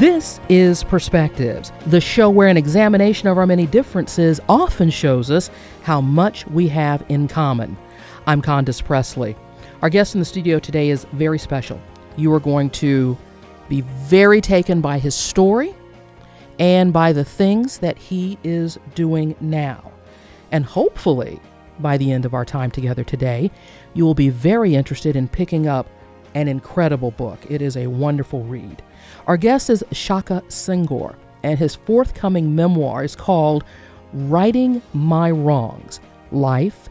This is Perspectives, the show where an examination of our many differences often shows us how much we have in common. I'm Condace Pressley. Our guest in the studio today is very special. You are going to be very taken by his story and by the things that he is doing now. And hopefully, by the end of our time together today, you will be very interested in picking up an incredible book. It is a wonderful read. Our guest is Shaka Senghor, and his forthcoming memoir is called Righting My Wrongs Life,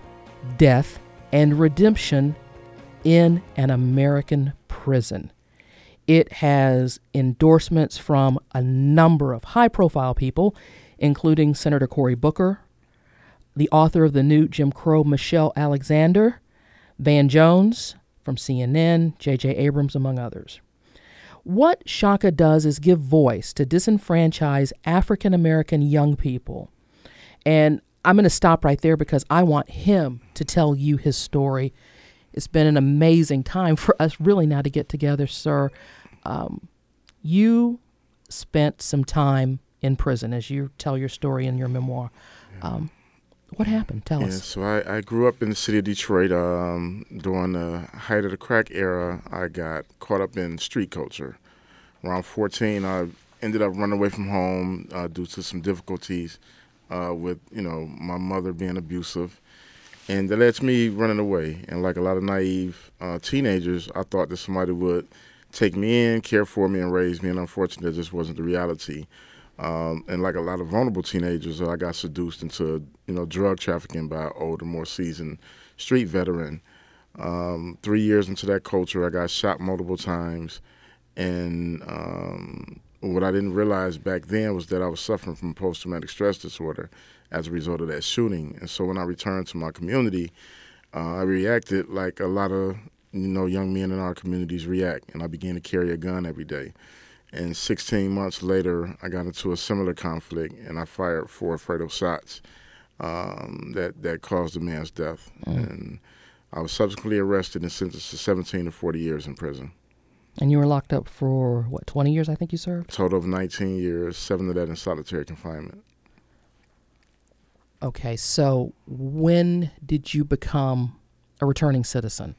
Death, and Redemption in an American Prison. It has endorsements from a number of high profile people, including Senator Cory Booker, the author of the new Jim Crow, Michelle Alexander, Van Jones from CNN, J.J. Abrams, among others. What Shaka does is give voice to disenfranchised African American young people. And I'm going to stop right there because I want him to tell you his story. It's been an amazing time for us, really, now to get together, sir. Um, you spent some time in prison, as you tell your story in your memoir. Um, what happened? Tell yeah, us. So I, I grew up in the city of Detroit. Um, during the height of the crack era, I got caught up in street culture. Around 14, I ended up running away from home uh, due to some difficulties uh, with, you know, my mother being abusive. And that led to me running away. And like a lot of naive uh, teenagers, I thought that somebody would take me in, care for me, and raise me. And unfortunately, that just wasn't the reality. Um, and like a lot of vulnerable teenagers, I got seduced into you know drug trafficking by an older, more seasoned street veteran. Um, three years into that culture, I got shot multiple times, and um, what I didn't realize back then was that I was suffering from post-traumatic stress disorder as a result of that shooting. And so when I returned to my community, uh, I reacted like a lot of you know young men in our communities react, and I began to carry a gun every day. And 16 months later, I got into a similar conflict and I fired four fatal shots um, that, that caused the man's death. Mm. And I was subsequently arrested and sentenced to 17 to 40 years in prison. And you were locked up for, what, 20 years, I think you served? Total of 19 years, seven of that in solitary confinement. Okay, so when did you become a returning citizen?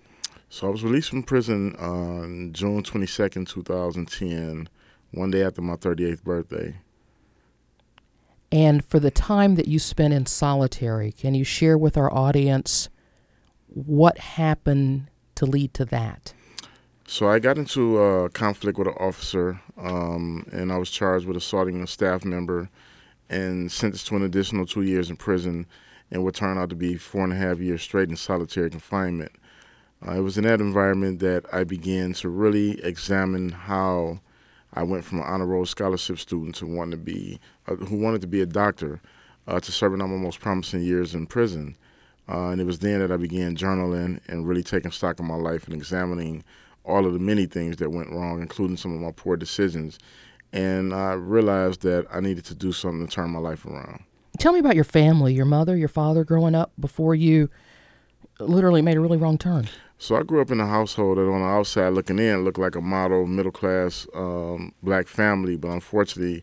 So I was released from prison on June 22nd, 2010 one day after my 38th birthday. And for the time that you spent in solitary, can you share with our audience what happened to lead to that? So I got into a conflict with an officer, um, and I was charged with assaulting a staff member and sentenced to an additional two years in prison and what turned out to be four and a half years straight in solitary confinement. Uh, it was in that environment that I began to really examine how I went from an honor roll scholarship student to wanting to be, uh, who wanted to be a doctor, uh, to serving on my most promising years in prison. Uh, and it was then that I began journaling and really taking stock of my life and examining all of the many things that went wrong, including some of my poor decisions. And I realized that I needed to do something to turn my life around. Tell me about your family, your mother, your father growing up before you literally made a really wrong turn. So I grew up in a household that, on the outside looking in, looked like a model middle class um, black family, but unfortunately,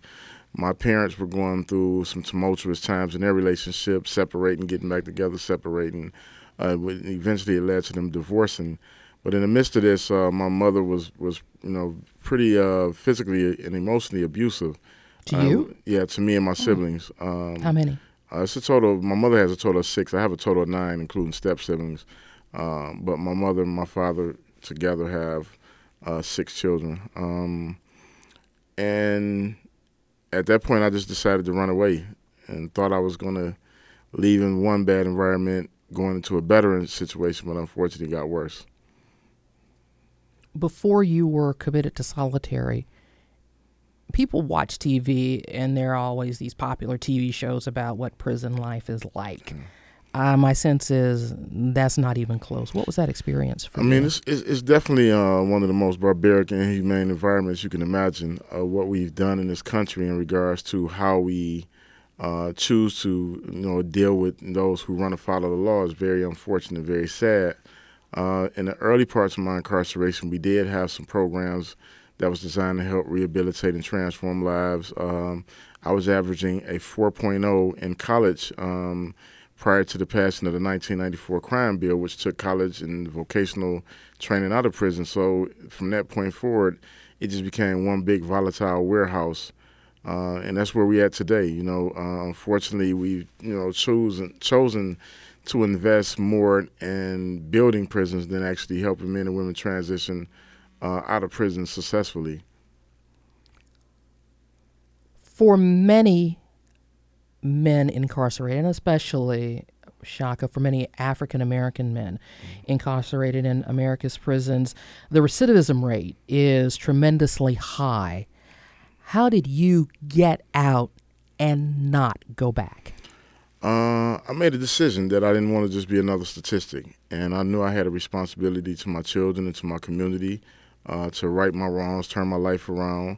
my parents were going through some tumultuous times in their relationship, separating, getting back together, separating. Uh, eventually, it led to them divorcing. But in the midst of this, uh, my mother was was you know pretty uh, physically and emotionally abusive. To you? yeah, to me and my oh. siblings. Um, How many? Uh, it's a total. My mother has a total of six. I have a total of nine, including step siblings. Um, but my mother and my father together have uh, six children. Um, and at that point, I just decided to run away and thought I was going to leave in one bad environment, going into a better situation, but unfortunately got worse. Before you were committed to solitary, people watch TV and there are always these popular TV shows about what prison life is like. Mm. Uh, my sense is that's not even close. What was that experience for I you? mean, it's, it's, definitely uh, one of the most barbaric and inhumane environments you can imagine. Uh, what we've done in this country in regards to how we uh, choose to, you know, deal with those who run afoul of the law is very unfortunate, very sad. Uh, in the early parts of my incarceration, we did have some programs that was designed to help rehabilitate and transform lives. Um, I was averaging a 4.0 in college um, prior to the passing of the 1994 crime bill, which took college and vocational training out of prison. So from that point forward, it just became one big volatile warehouse. Uh, and that's where we're at today. You know, uh, unfortunately, we you know chosen chosen to invest more in building prisons than actually helping men and women transition uh, out of prison successfully. For many men incarcerated, and especially Shaka, for many African American men incarcerated in America's prisons, the recidivism rate is tremendously high. How did you get out and not go back? Uh, I made a decision that I didn't want to just be another statistic, and I knew I had a responsibility to my children and to my community uh, to right my wrongs, turn my life around.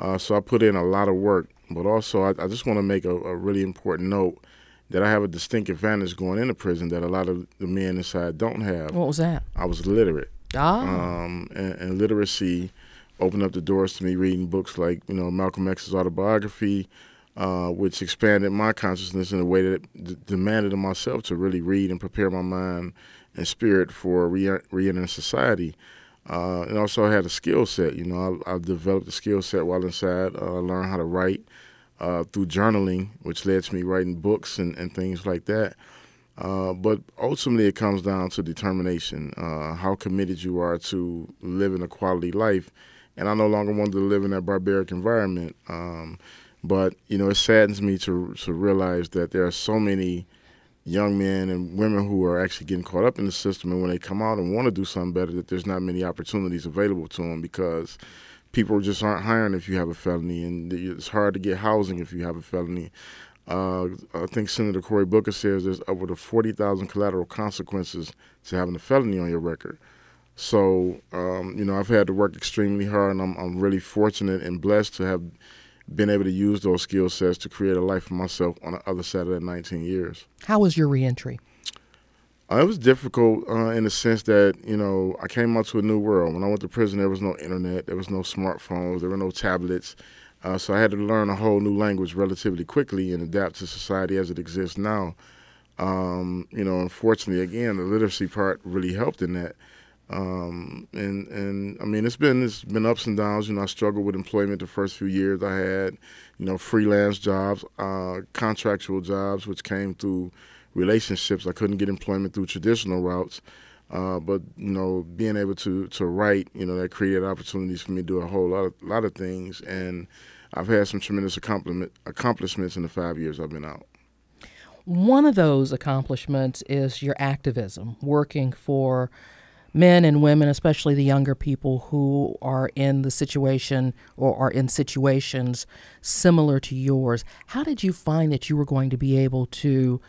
Uh, so I put in a lot of work, but also I, I just want to make a, a, really important note that I have a distinct advantage going into prison that a lot of the men inside don't have. What was that? I was literate. Ah. Um, and, and literacy opened up the doors to me reading books like you know Malcolm X's autobiography uh, which expanded my consciousness in a way that d- demanded of myself to really read and prepare my mind and spirit for re- re-entering society. Uh, and also I had a skill set. You know, I, I developed a skill set while inside. Uh, I learned how to write uh, through journaling, which led to me writing books and, and things like that. Uh, but ultimately, it comes down to determination, uh, how committed you are to living a quality life. And I no longer wanted to live in that barbaric environment. Um, but you know, it saddens me to to realize that there are so many young men and women who are actually getting caught up in the system, and when they come out and want to do something better, that there's not many opportunities available to them because people just aren't hiring if you have a felony, and it's hard to get housing if you have a felony. Uh, I think Senator Cory Booker says there's upward of 40,000 collateral consequences to having a felony on your record. So, um, you know, I've had to work extremely hard, and I'm, I'm really fortunate and blessed to have been able to use those skill sets to create a life for myself on the other side of that 19 years. How was your reentry? Uh, it was difficult uh, in the sense that you know I came out to a new world. When I went to prison, there was no internet, there was no smartphones, there were no tablets, uh, so I had to learn a whole new language relatively quickly and adapt to society as it exists now. Um, you know, unfortunately, again, the literacy part really helped in that. Um, and and I mean, it's been it's been ups and downs. You know, I struggled with employment the first few years. I had, you know, freelance jobs, uh, contractual jobs, which came through relationships. I couldn't get employment through traditional routes. Uh, but you know, being able to to write, you know, that created opportunities for me to do a whole lot of lot of things, and I've had some tremendous accomplishments in the five years I've been out. One of those accomplishments is your activism, working for men and women, especially the younger people who are in the situation or are in situations similar to yours. How did you find that you were going to be able to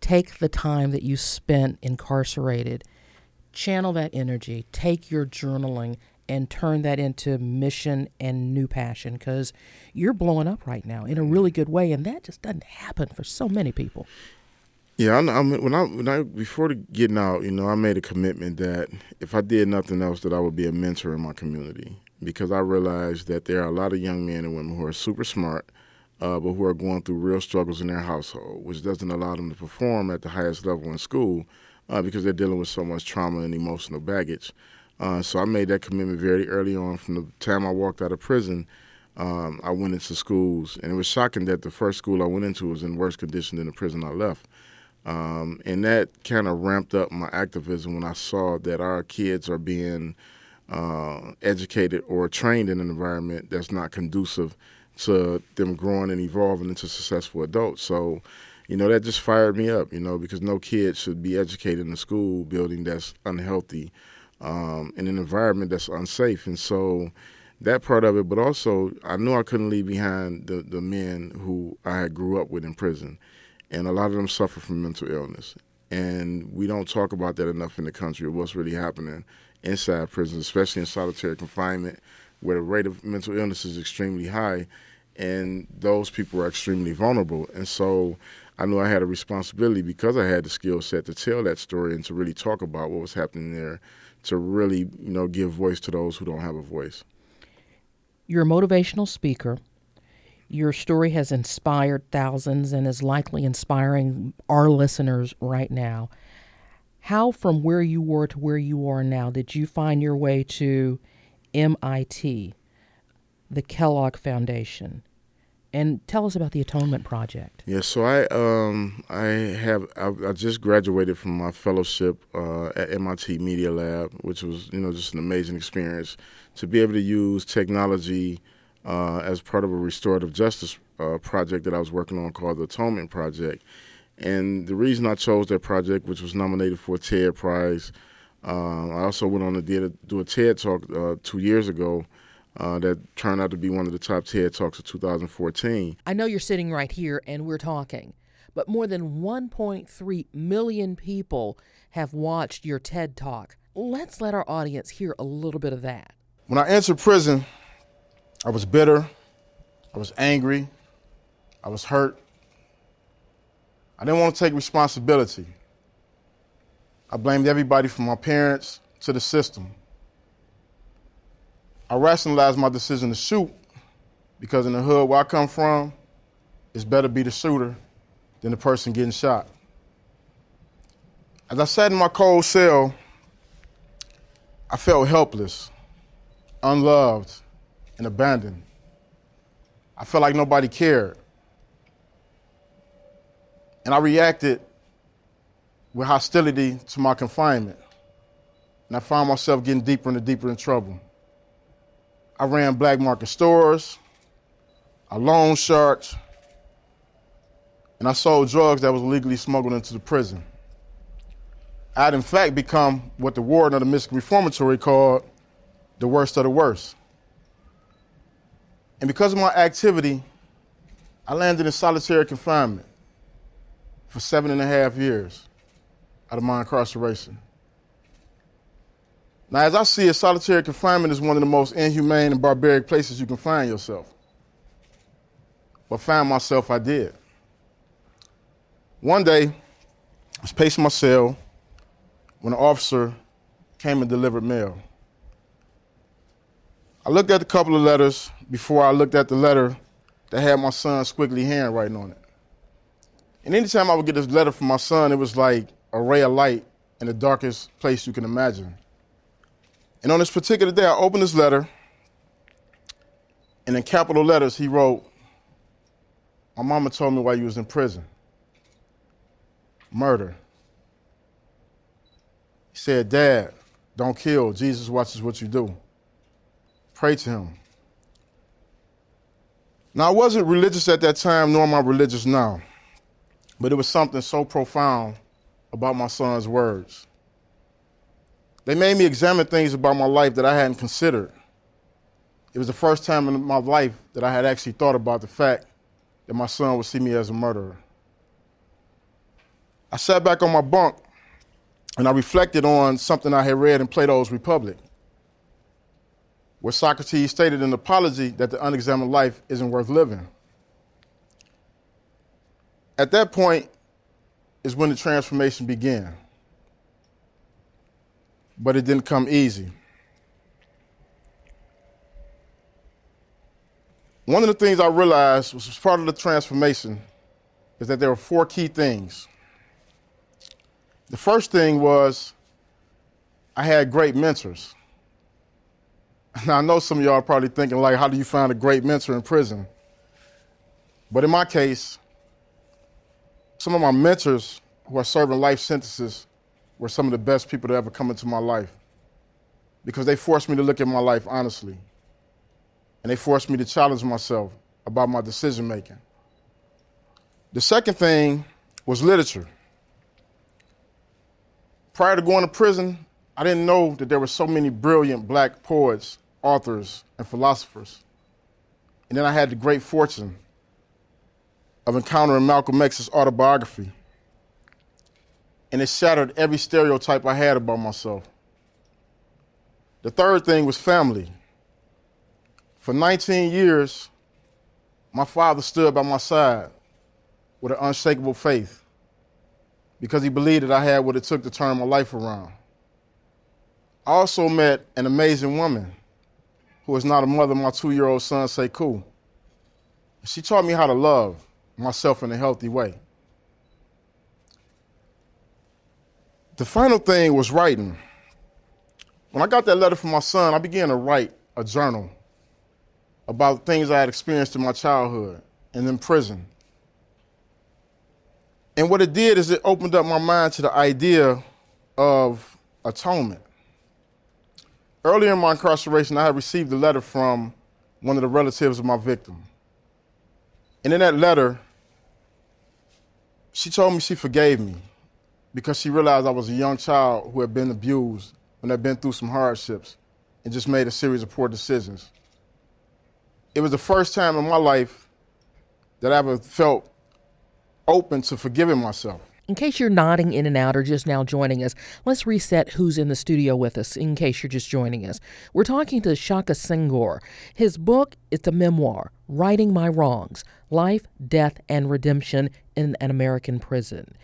take the time that you spent incarcerated, channel that energy, take your journaling, and turn that into mission and new passion? Because you're blowing up right now in a really good way, and that just doesn't happen for so many people. Yeah, I, I when I when I before getting out, you know, I made a commitment that if I did nothing else, that I would be a mentor in my community because I realized that there are a lot of young men and women who are super smart, uh, but who are going through real struggles in their household, which doesn't allow them to perform at the highest level in school uh, because they're dealing with so much trauma and emotional baggage. Uh, so I made that commitment very early on. From the time I walked out of prison, um, I went into schools, and it was shocking that the first school I went into was in worse condition than the prison I left. Um, and that kind of ramped up my activism when I saw that our kids are being uh, educated or trained in an environment that's not conducive to them growing and evolving into successful adults. So, you know, that just fired me up, you know, because no kid should be educated in a school building that's unhealthy, um, in an environment that's unsafe. And so that part of it, but also I knew I couldn't leave behind the, the men who I grew up with in prison and a lot of them suffer from mental illness. And we don't talk about that enough in the country of what's really happening inside prisons, especially in solitary confinement, where the rate of mental illness is extremely high, and those people are extremely vulnerable. And so I knew I had a responsibility because I had the skill set to tell that story and to really talk about what was happening there, to really, you know, give voice to those who don't have a voice. You're a motivational speaker. Your story has inspired thousands and is likely inspiring our listeners right now. How, from where you were to where you are now, did you find your way to MIT, the Kellogg Foundation? And tell us about the Atonement Project. Yeah, so I um, I have I, I just graduated from my fellowship uh, at MIT Media Lab, which was you know just an amazing experience to be able to use technology uh, as part of a restorative justice uh, project that I was working on called the Atonement Project. And the reason I chose that project, which was nominated for a TED Prize, uh, I also went on to do a TED Talk uh, two years ago uh, that turned out to be one of the top TED Talks of 2014. I know you're sitting right here and we're talking, but more than 1.3 million people have watched your TED Talk. Let's let our audience hear a little bit of that. When I entered prison, I was bitter, I was angry, I was hurt. I didn't want to take responsibility. I blamed everybody from my parents to the system. I rationalized my decision to shoot because in the hood where I come from, it's better be the shooter than the person getting shot. As I sat in my cold cell, I felt helpless, unloved, and abandoned. I felt like nobody cared. And I reacted with hostility to my confinement. And I found myself getting deeper and deeper in trouble. I ran black market stores, I loaned sharks, and I sold drugs that was illegally smuggled into the prison. I had in fact become what the warden of the Michigan Reformatory called the worst of the worst. And because of my activity, I landed in solitary confinement for seven and a half years out of my incarceration. Now, as I see it, solitary confinement is one of the most inhumane and barbaric places you can find yourself. But find myself, I did. One day, I was pacing my cell when an officer came and delivered mail. I looked at a couple of letters before I looked at the letter that had my son's squiggly handwriting on it. And anytime I would get this letter from my son, it was like a ray of light in the darkest place you can imagine. And on this particular day, I opened this letter, and in capital letters, he wrote, My mama told me while you was in prison. Murder. He said, Dad, don't kill. Jesus watches what you do. Pray to him. Now, I wasn't religious at that time, nor am I religious now, but it was something so profound about my son's words. They made me examine things about my life that I hadn't considered. It was the first time in my life that I had actually thought about the fact that my son would see me as a murderer. I sat back on my bunk and I reflected on something I had read in Plato's Republic, where Socrates stated an apology that the unexamined life isn't worth living. At that point is when the transformation began but it didn't come easy. One of the things I realized was part of the transformation is that there were four key things. The first thing was I had great mentors. Now I know some of y'all are probably thinking like, how do you find a great mentor in prison? But in my case, some of my mentors who are serving life sentences were some of the best people to ever come into my life because they forced me to look at my life honestly. And they forced me to challenge myself about my decision making. The second thing was literature. Prior to going to prison, I didn't know that there were so many brilliant black poets, authors, and philosophers. And then I had the great fortune of encountering Malcolm X's autobiography and it shattered every stereotype I had about myself. The third thing was family. For 19 years, my father stood by my side with an unshakable faith because he believed that I had what it took to turn my life around. I also met an amazing woman who is not a mother my two year old son, say, Cool. She taught me how to love myself in a healthy way. The final thing was writing. When I got that letter from my son, I began to write a journal about things I had experienced in my childhood and in prison. And what it did is it opened up my mind to the idea of atonement. Earlier in my incarceration, I had received a letter from one of the relatives of my victim. And in that letter, she told me she forgave me because she realized I was a young child who had been abused and had been through some hardships and just made a series of poor decisions. It was the first time in my life that I ever felt open to forgiving myself. In case you're nodding in and out or just now joining us, let's reset who's in the studio with us in case you're just joining us. We're talking to Shaka Senghor. His book is a memoir, Righting My Wrongs Life, Death, and Redemption in an American Prison.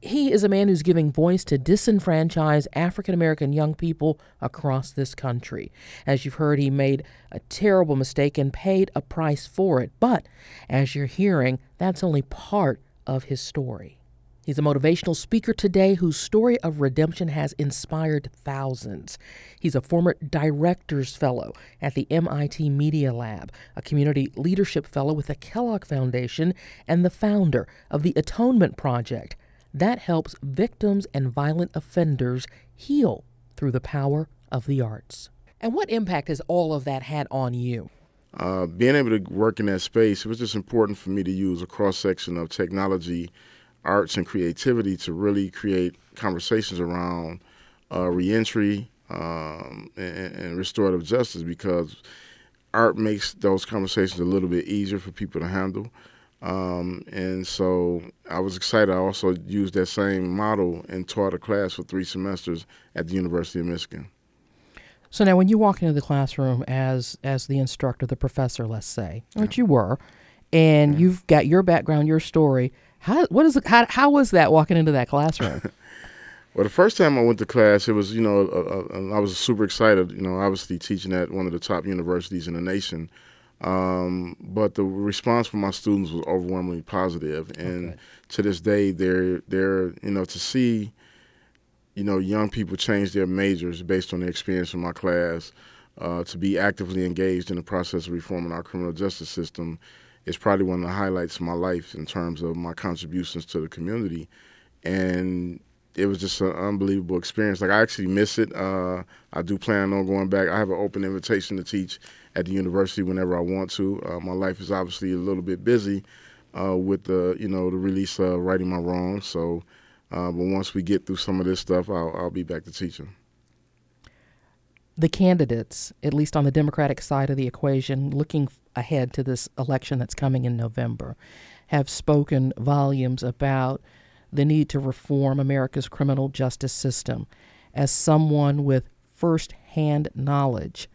He is a man who's giving voice to disenfranchised African American young people across this country. As you've heard, he made a terrible mistake and paid a price for it. But as you're hearing, that's only part of his story. He's a motivational speaker today whose story of redemption has inspired thousands. He's a former Director's Fellow at the MIT Media Lab, a community leadership fellow with the Kellogg Foundation, and the founder of the Atonement Project. That helps victims and violent offenders heal through the power of the arts. And what impact has all of that had on you? Uh, being able to work in that space, it was just important for me to use a cross section of technology arts and creativity to really create conversations around uh, reentry um, and, and, restorative justice because art makes those conversations a little bit easier for people to handle. Um, and so I was excited. I also used that same model and taught a class for three semesters at the University of Michigan. So now, when you walk into the classroom as as the instructor, the professor, let's say, yeah. which you were, and yeah. you've got your background, your story, how what is how how was that walking into that classroom? well, the first time I went to class, it was you know uh, uh, I was super excited. You know, obviously teaching at one of the top universities in the nation. Um, but the response from my students was overwhelmingly positive, and okay. to this day, they're they're you know to see, you know, young people change their majors based on their experience in my class, uh, to be actively engaged in the process of reforming our criminal justice system, is probably one of the highlights of my life in terms of my contributions to the community. And it was just an unbelievable experience. Like I actually miss it. Uh, I do plan on going back. I have an open invitation to teach at the university whenever I want to. Uh, my life is obviously a little bit busy uh, with the you know the release of righting my wrongs. So, uh, but once we get through some of this stuff, I'll, I'll be back to teaching. The candidates, at least on the Democratic side of the equation, looking ahead to this election that's coming in November, have spoken volumes about the need to reform America's criminal justice system. As someone with first hand knowledge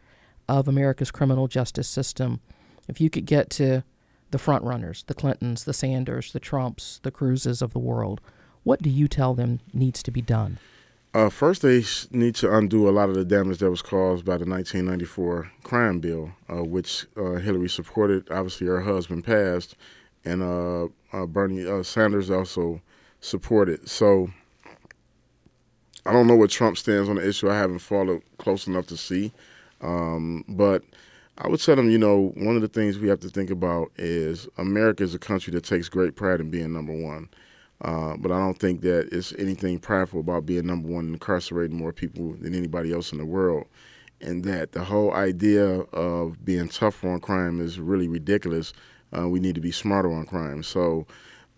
of America's criminal justice system, if you could get to the front runners, the Clintons, the Sanders, the Trumps, the Cruzes of the world, what do you tell them needs to be done? Uh, first, they need to undo a lot of the damage that was caused by the 1994 crime bill, uh, which uh, Hillary supported. Obviously, her husband passed, and uh, uh, Bernie uh, Sanders also supported. So, I don't know what Trump stands on the issue. I haven't followed close enough to see, um, but I would tell them, you know, one of the things we have to think about is America is a country that takes great pride in being number one. Uh, but I don't think that it's anything prideful about being number one incarcerating more people than anybody else in the world. And that the whole idea of being tougher on crime is really ridiculous. Uh, we need to be smarter on crime. So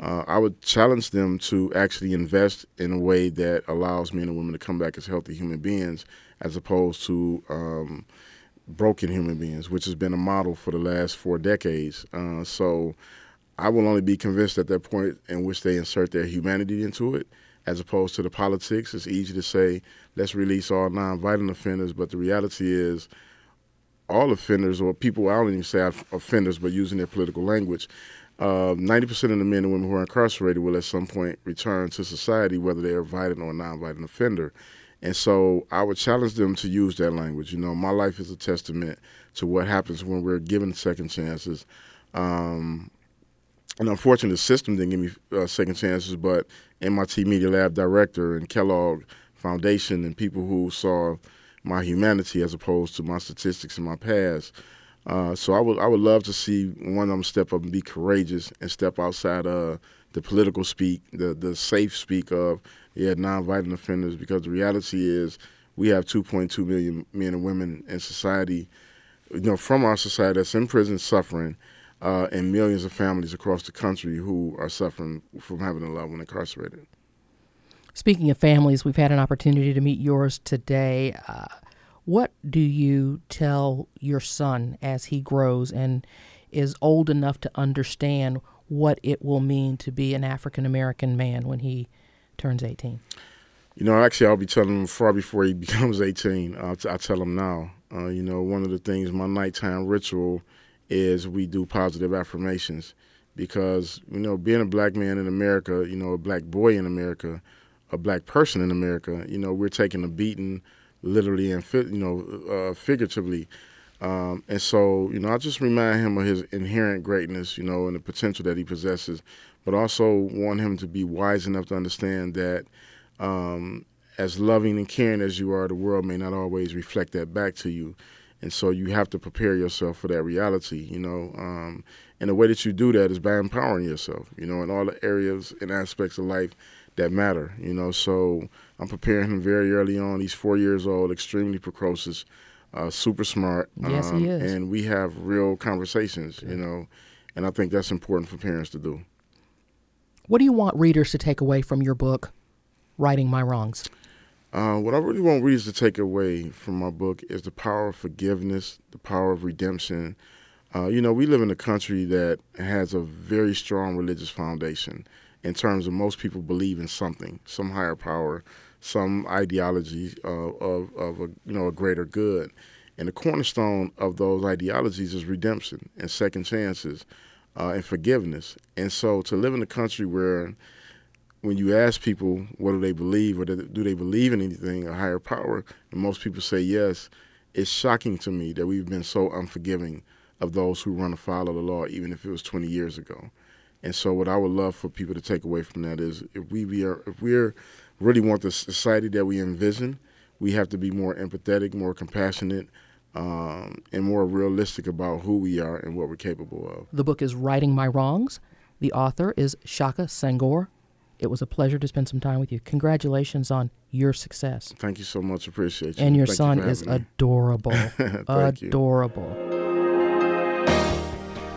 uh, I would challenge them to actually invest in a way that allows men and women to come back as healthy human beings as opposed to um, broken human beings, which has been a model for the last four decades. Uh, so I will only be convinced at that point in which they insert their humanity into it, as opposed to the politics. It's easy to say, let's release all non-violent offenders, but the reality is, all offenders, or people, I don't even say offenders, but using their political language, uh, 90% of the men and women who are incarcerated will at some point return to society, whether they're a violent or non-violent offender. And so I would challenge them to use that language. You know, my life is a testament to what happens when we're given second chances. Um, and unfortunately, the system didn't give me uh, second chances, but MIT Media Lab director and Kellogg Foundation and people who saw my humanity as opposed to my statistics in my past. Uh, so I would I would love to see one of them step up and be courageous and step outside uh, the political speak, the the safe speak of yeah nonviolent offenders because the reality is we have 2.2 million men and women in society, you know, from our society that's in prison suffering uh, and millions of families across the country who are suffering from having a loved one incarcerated. Speaking of families, we've had an opportunity to meet yours today. Uh, what do you tell your son as he grows and is old enough to understand what it will mean to be an African American man when he turns 18? You know, actually, I'll be telling him far before he becomes 18. I'll, t- I'll tell him now. Uh, you know, one of the things, my nighttime ritual is we do positive affirmations because you know being a black man in America, you know a black boy in America, a black person in America, you know we're taking a beating, literally and you know uh, figuratively, um, and so you know I just remind him of his inherent greatness, you know, and the potential that he possesses, but also want him to be wise enough to understand that. Um, as loving and caring as you are, the world may not always reflect that back to you and so you have to prepare yourself for that reality you know um, and the way that you do that is by empowering yourself you know in all the areas and aspects of life that matter you know. So i'm preparing him very early on. He's four years old extremely precocious uh, super smart yes, um, he is. and we have real conversations you know and i think that's important for parents to do. What do you want readers to take away from your book righting my wrongs uh, what I really want readers to take away from my book is the power of forgiveness, the power of redemption. Uh, you know, we live in a country that has a very strong religious foundation in terms of most people believe in something, some higher power, some ideology uh, of, of a, you know, a greater good. And the cornerstone of those ideologies is redemption and second chances uh, and forgiveness. And so to live in a country where when you ask people what do they believe or do they believe in anything, a higher power, and most people say yes, it's shocking to me that we've been so unforgiving of those who run afoul of the law, even if it was 20 years ago. And so, what I would love for people to take away from that is, if we be are, if we're really want the society that we envision, we have to be more empathetic, more compassionate, um, and more realistic about who we are and what we're capable of. The book is Righting My Wrongs. The author is Shaka Senghor. It was a pleasure to spend some time with you. Congratulations on your success. Thank you so much. Appreciate you. And your Thank son you is me. adorable. adorable.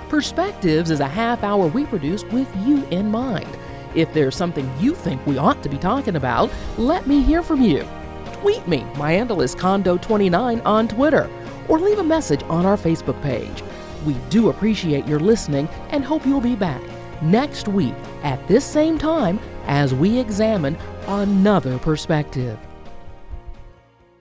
Perspectives is a half hour we produce with you in mind. If there's something you think we ought to be talking about, let me hear from you. Tweet me. My handle is Condo29 on Twitter. Or leave a message on our Facebook page. We do appreciate your listening and hope you'll be back next week at this same time as we examine another perspective.